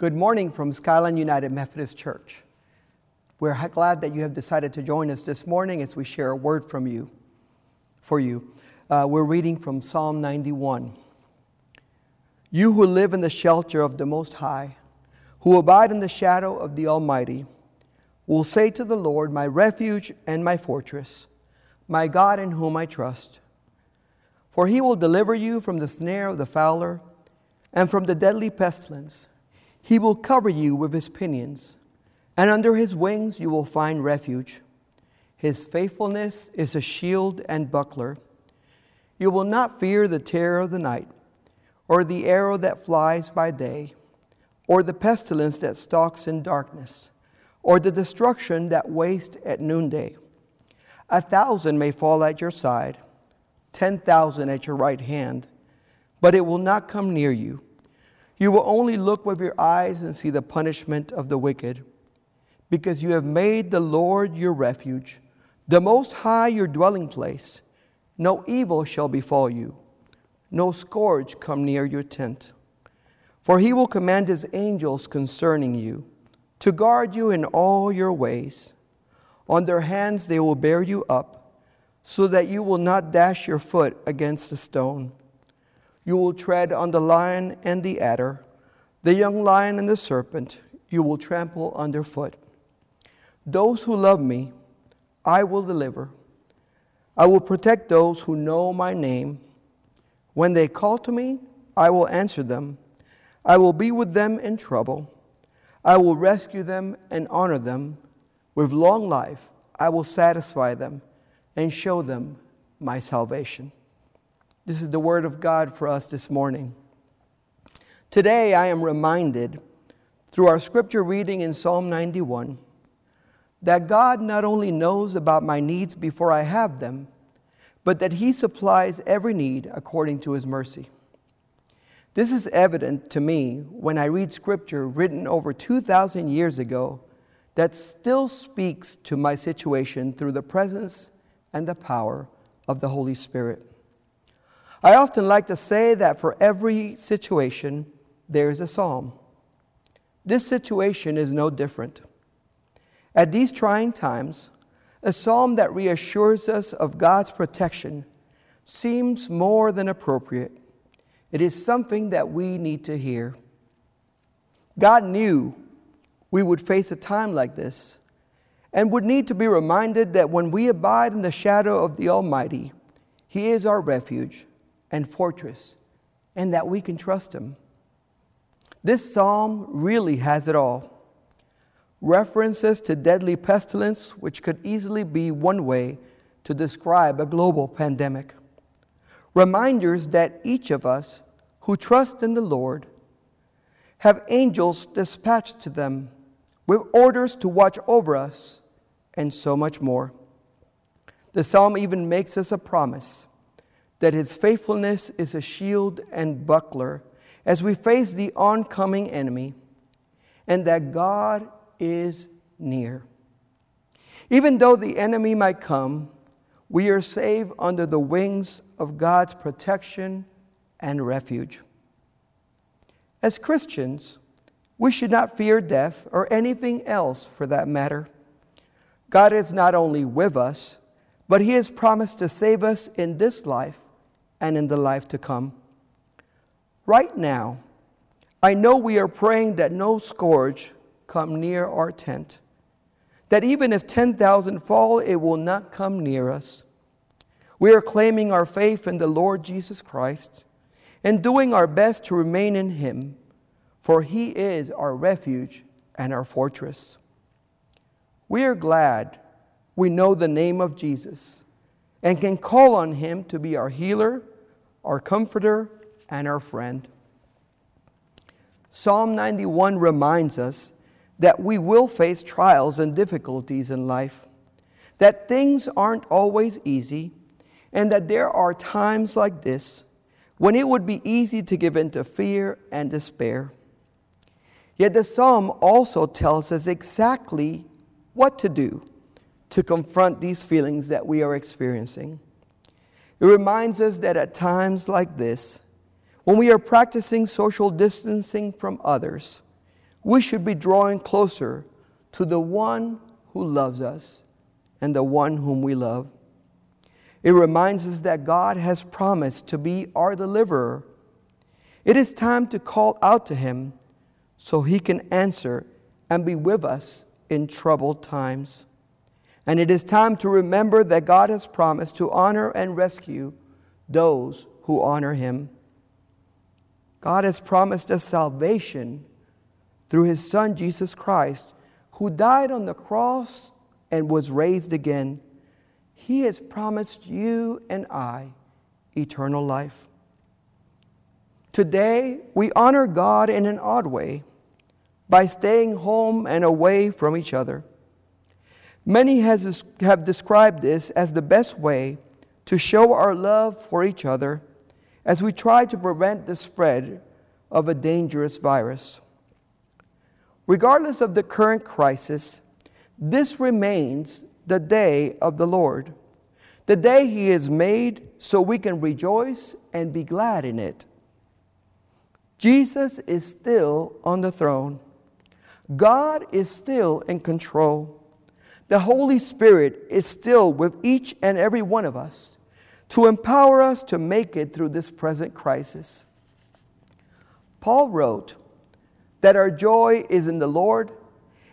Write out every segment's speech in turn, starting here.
Good morning from Skyland United Methodist Church. We're glad that you have decided to join us this morning as we share a word from you. For you, uh, we're reading from Psalm 91. You who live in the shelter of the Most High, who abide in the shadow of the Almighty, will say to the Lord, My refuge and my fortress, my God in whom I trust. For he will deliver you from the snare of the fowler and from the deadly pestilence. He will cover you with his pinions, and under his wings you will find refuge. His faithfulness is a shield and buckler. You will not fear the terror of the night, or the arrow that flies by day, or the pestilence that stalks in darkness, or the destruction that wastes at noonday. A thousand may fall at your side, ten thousand at your right hand, but it will not come near you. You will only look with your eyes and see the punishment of the wicked, because you have made the Lord your refuge, the Most High your dwelling place. No evil shall befall you, no scourge come near your tent. For he will command his angels concerning you, to guard you in all your ways. On their hands they will bear you up, so that you will not dash your foot against a stone. You will tread on the lion and the adder, the young lion and the serpent, you will trample underfoot. Those who love me, I will deliver. I will protect those who know my name. When they call to me, I will answer them. I will be with them in trouble. I will rescue them and honor them. With long life, I will satisfy them and show them my salvation. This is the word of God for us this morning. Today, I am reminded through our scripture reading in Psalm 91 that God not only knows about my needs before I have them, but that He supplies every need according to His mercy. This is evident to me when I read scripture written over 2,000 years ago that still speaks to my situation through the presence and the power of the Holy Spirit. I often like to say that for every situation, there is a psalm. This situation is no different. At these trying times, a psalm that reassures us of God's protection seems more than appropriate. It is something that we need to hear. God knew we would face a time like this and would need to be reminded that when we abide in the shadow of the Almighty, He is our refuge and fortress, and that we can trust Him. This psalm really has it all references to deadly pestilence, which could easily be one way to describe a global pandemic, reminders that each of us who trust in the Lord have angels dispatched to them with orders to watch over us, and so much more. The psalm even makes us a promise that his faithfulness is a shield and buckler as we face the oncoming enemy, and that God is near. Even though the enemy might come, we are safe under the wings of God's protection and refuge. As Christians, we should not fear death or anything else for that matter. God is not only with us, but He has promised to save us in this life and in the life to come. Right now, I know we are praying that no scourge come near our tent, that even if 10,000 fall, it will not come near us. We are claiming our faith in the Lord Jesus Christ and doing our best to remain in Him, for He is our refuge and our fortress. We are glad we know the name of Jesus and can call on Him to be our healer, our comforter, and our friend. Psalm 91 reminds us that we will face trials and difficulties in life, that things aren't always easy, and that there are times like this when it would be easy to give in to fear and despair. Yet the psalm also tells us exactly what to do to confront these feelings that we are experiencing. It reminds us that at times like this, when we are practicing social distancing from others, we should be drawing closer to the one who loves us and the one whom we love. It reminds us that God has promised to be our deliverer. It is time to call out to Him so He can answer and be with us in troubled times. And it is time to remember that God has promised to honor and rescue those who honor Him. God has promised us salvation through His Son, Jesus Christ, who died on the cross and was raised again. He has promised you and I eternal life. Today, we honor God in an odd way by staying home and away from each other. Many has, have described this as the best way to show our love for each other as we try to prevent the spread of a dangerous virus. Regardless of the current crisis, this remains the day of the Lord, the day He has made so we can rejoice and be glad in it. Jesus is still on the throne. God is still in control. The Holy Spirit is still with each and every one of us to empower us to make it through this present crisis. Paul wrote that our joy is in the Lord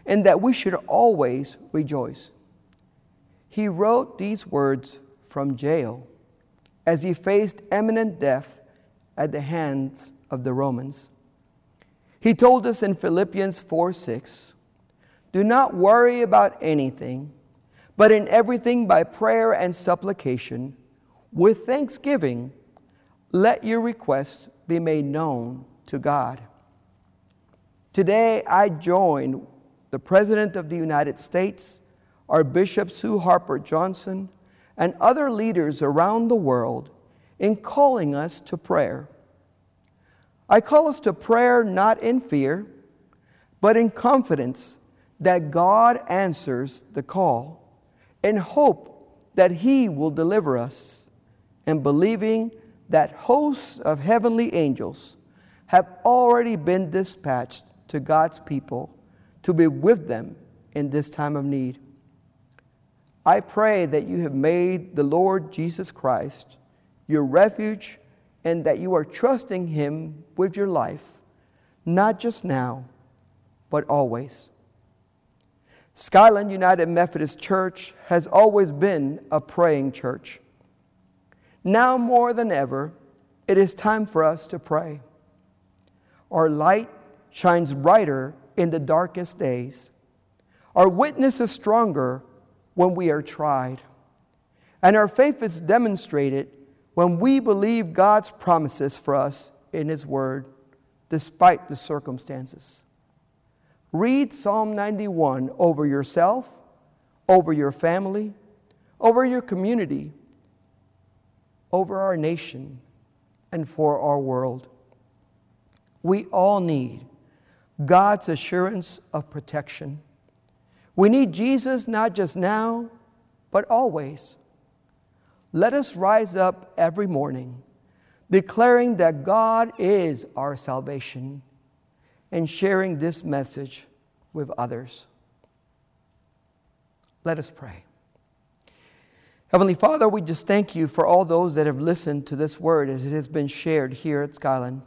and that we should always rejoice. He wrote these words from jail as he faced imminent death at the hands of the Romans. He told us in Philippians 4 6, do not worry about anything, but in everything by prayer and supplication, with thanksgiving, let your requests be made known to God. Today, I join the President of the United States, our Bishop Sue Haupert-Johnson, and other leaders around the world in calling us to prayer. I call us to prayer not in fear, but in confidence that God answers the call, in hope that He will deliver us, and believing that hosts of heavenly angels have already been dispatched to God's people to be with them in this time of need. I pray that you have made the Lord Jesus Christ your refuge and that you are trusting Him with your life, not just now, but always. Skyland United Methodist Church has always been a praying church. Now more than ever, it is time for us to pray. Our light shines brighter in the darkest days. Our witness is stronger when we are tried. And our faith is demonstrated when we believe God's promises for us in His Word, despite the circumstances. Read Psalm 91 over yourself, over your family, over your community, over our nation, and for our world. We all need God's assurance of protection. We need Jesus not just now, but always. Let us rise up every morning declaring that God is our salvation and sharing this message with others. Let us pray. Heavenly Father, we just thank you for all those that have listened to this word as it has been shared here at Skyland.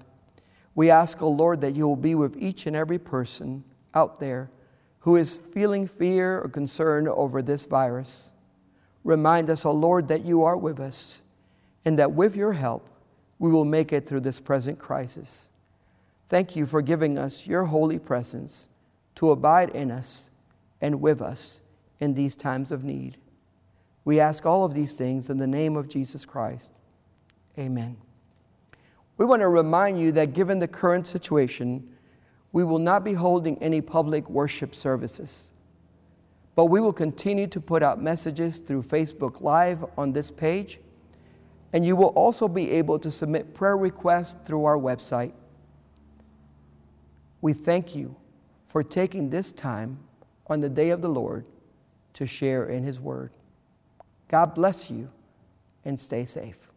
We ask, O oh Lord, that you will be with each and every person out there who is feeling fear or concern over this virus. Remind us, O oh Lord, that you are with us and that with your help, we will make it through this present crisis. Thank you for giving us your holy presence to abide in us and with us in these times of need. We ask all of these things in the name of Jesus Christ. Amen. We want to remind you that given the current situation, we will not be holding any public worship services. But we will continue to put out messages through Facebook Live on this page, and you will also be able to submit prayer requests through our website. We thank you for taking this time on the day of the Lord to share in His Word. God bless you and stay safe.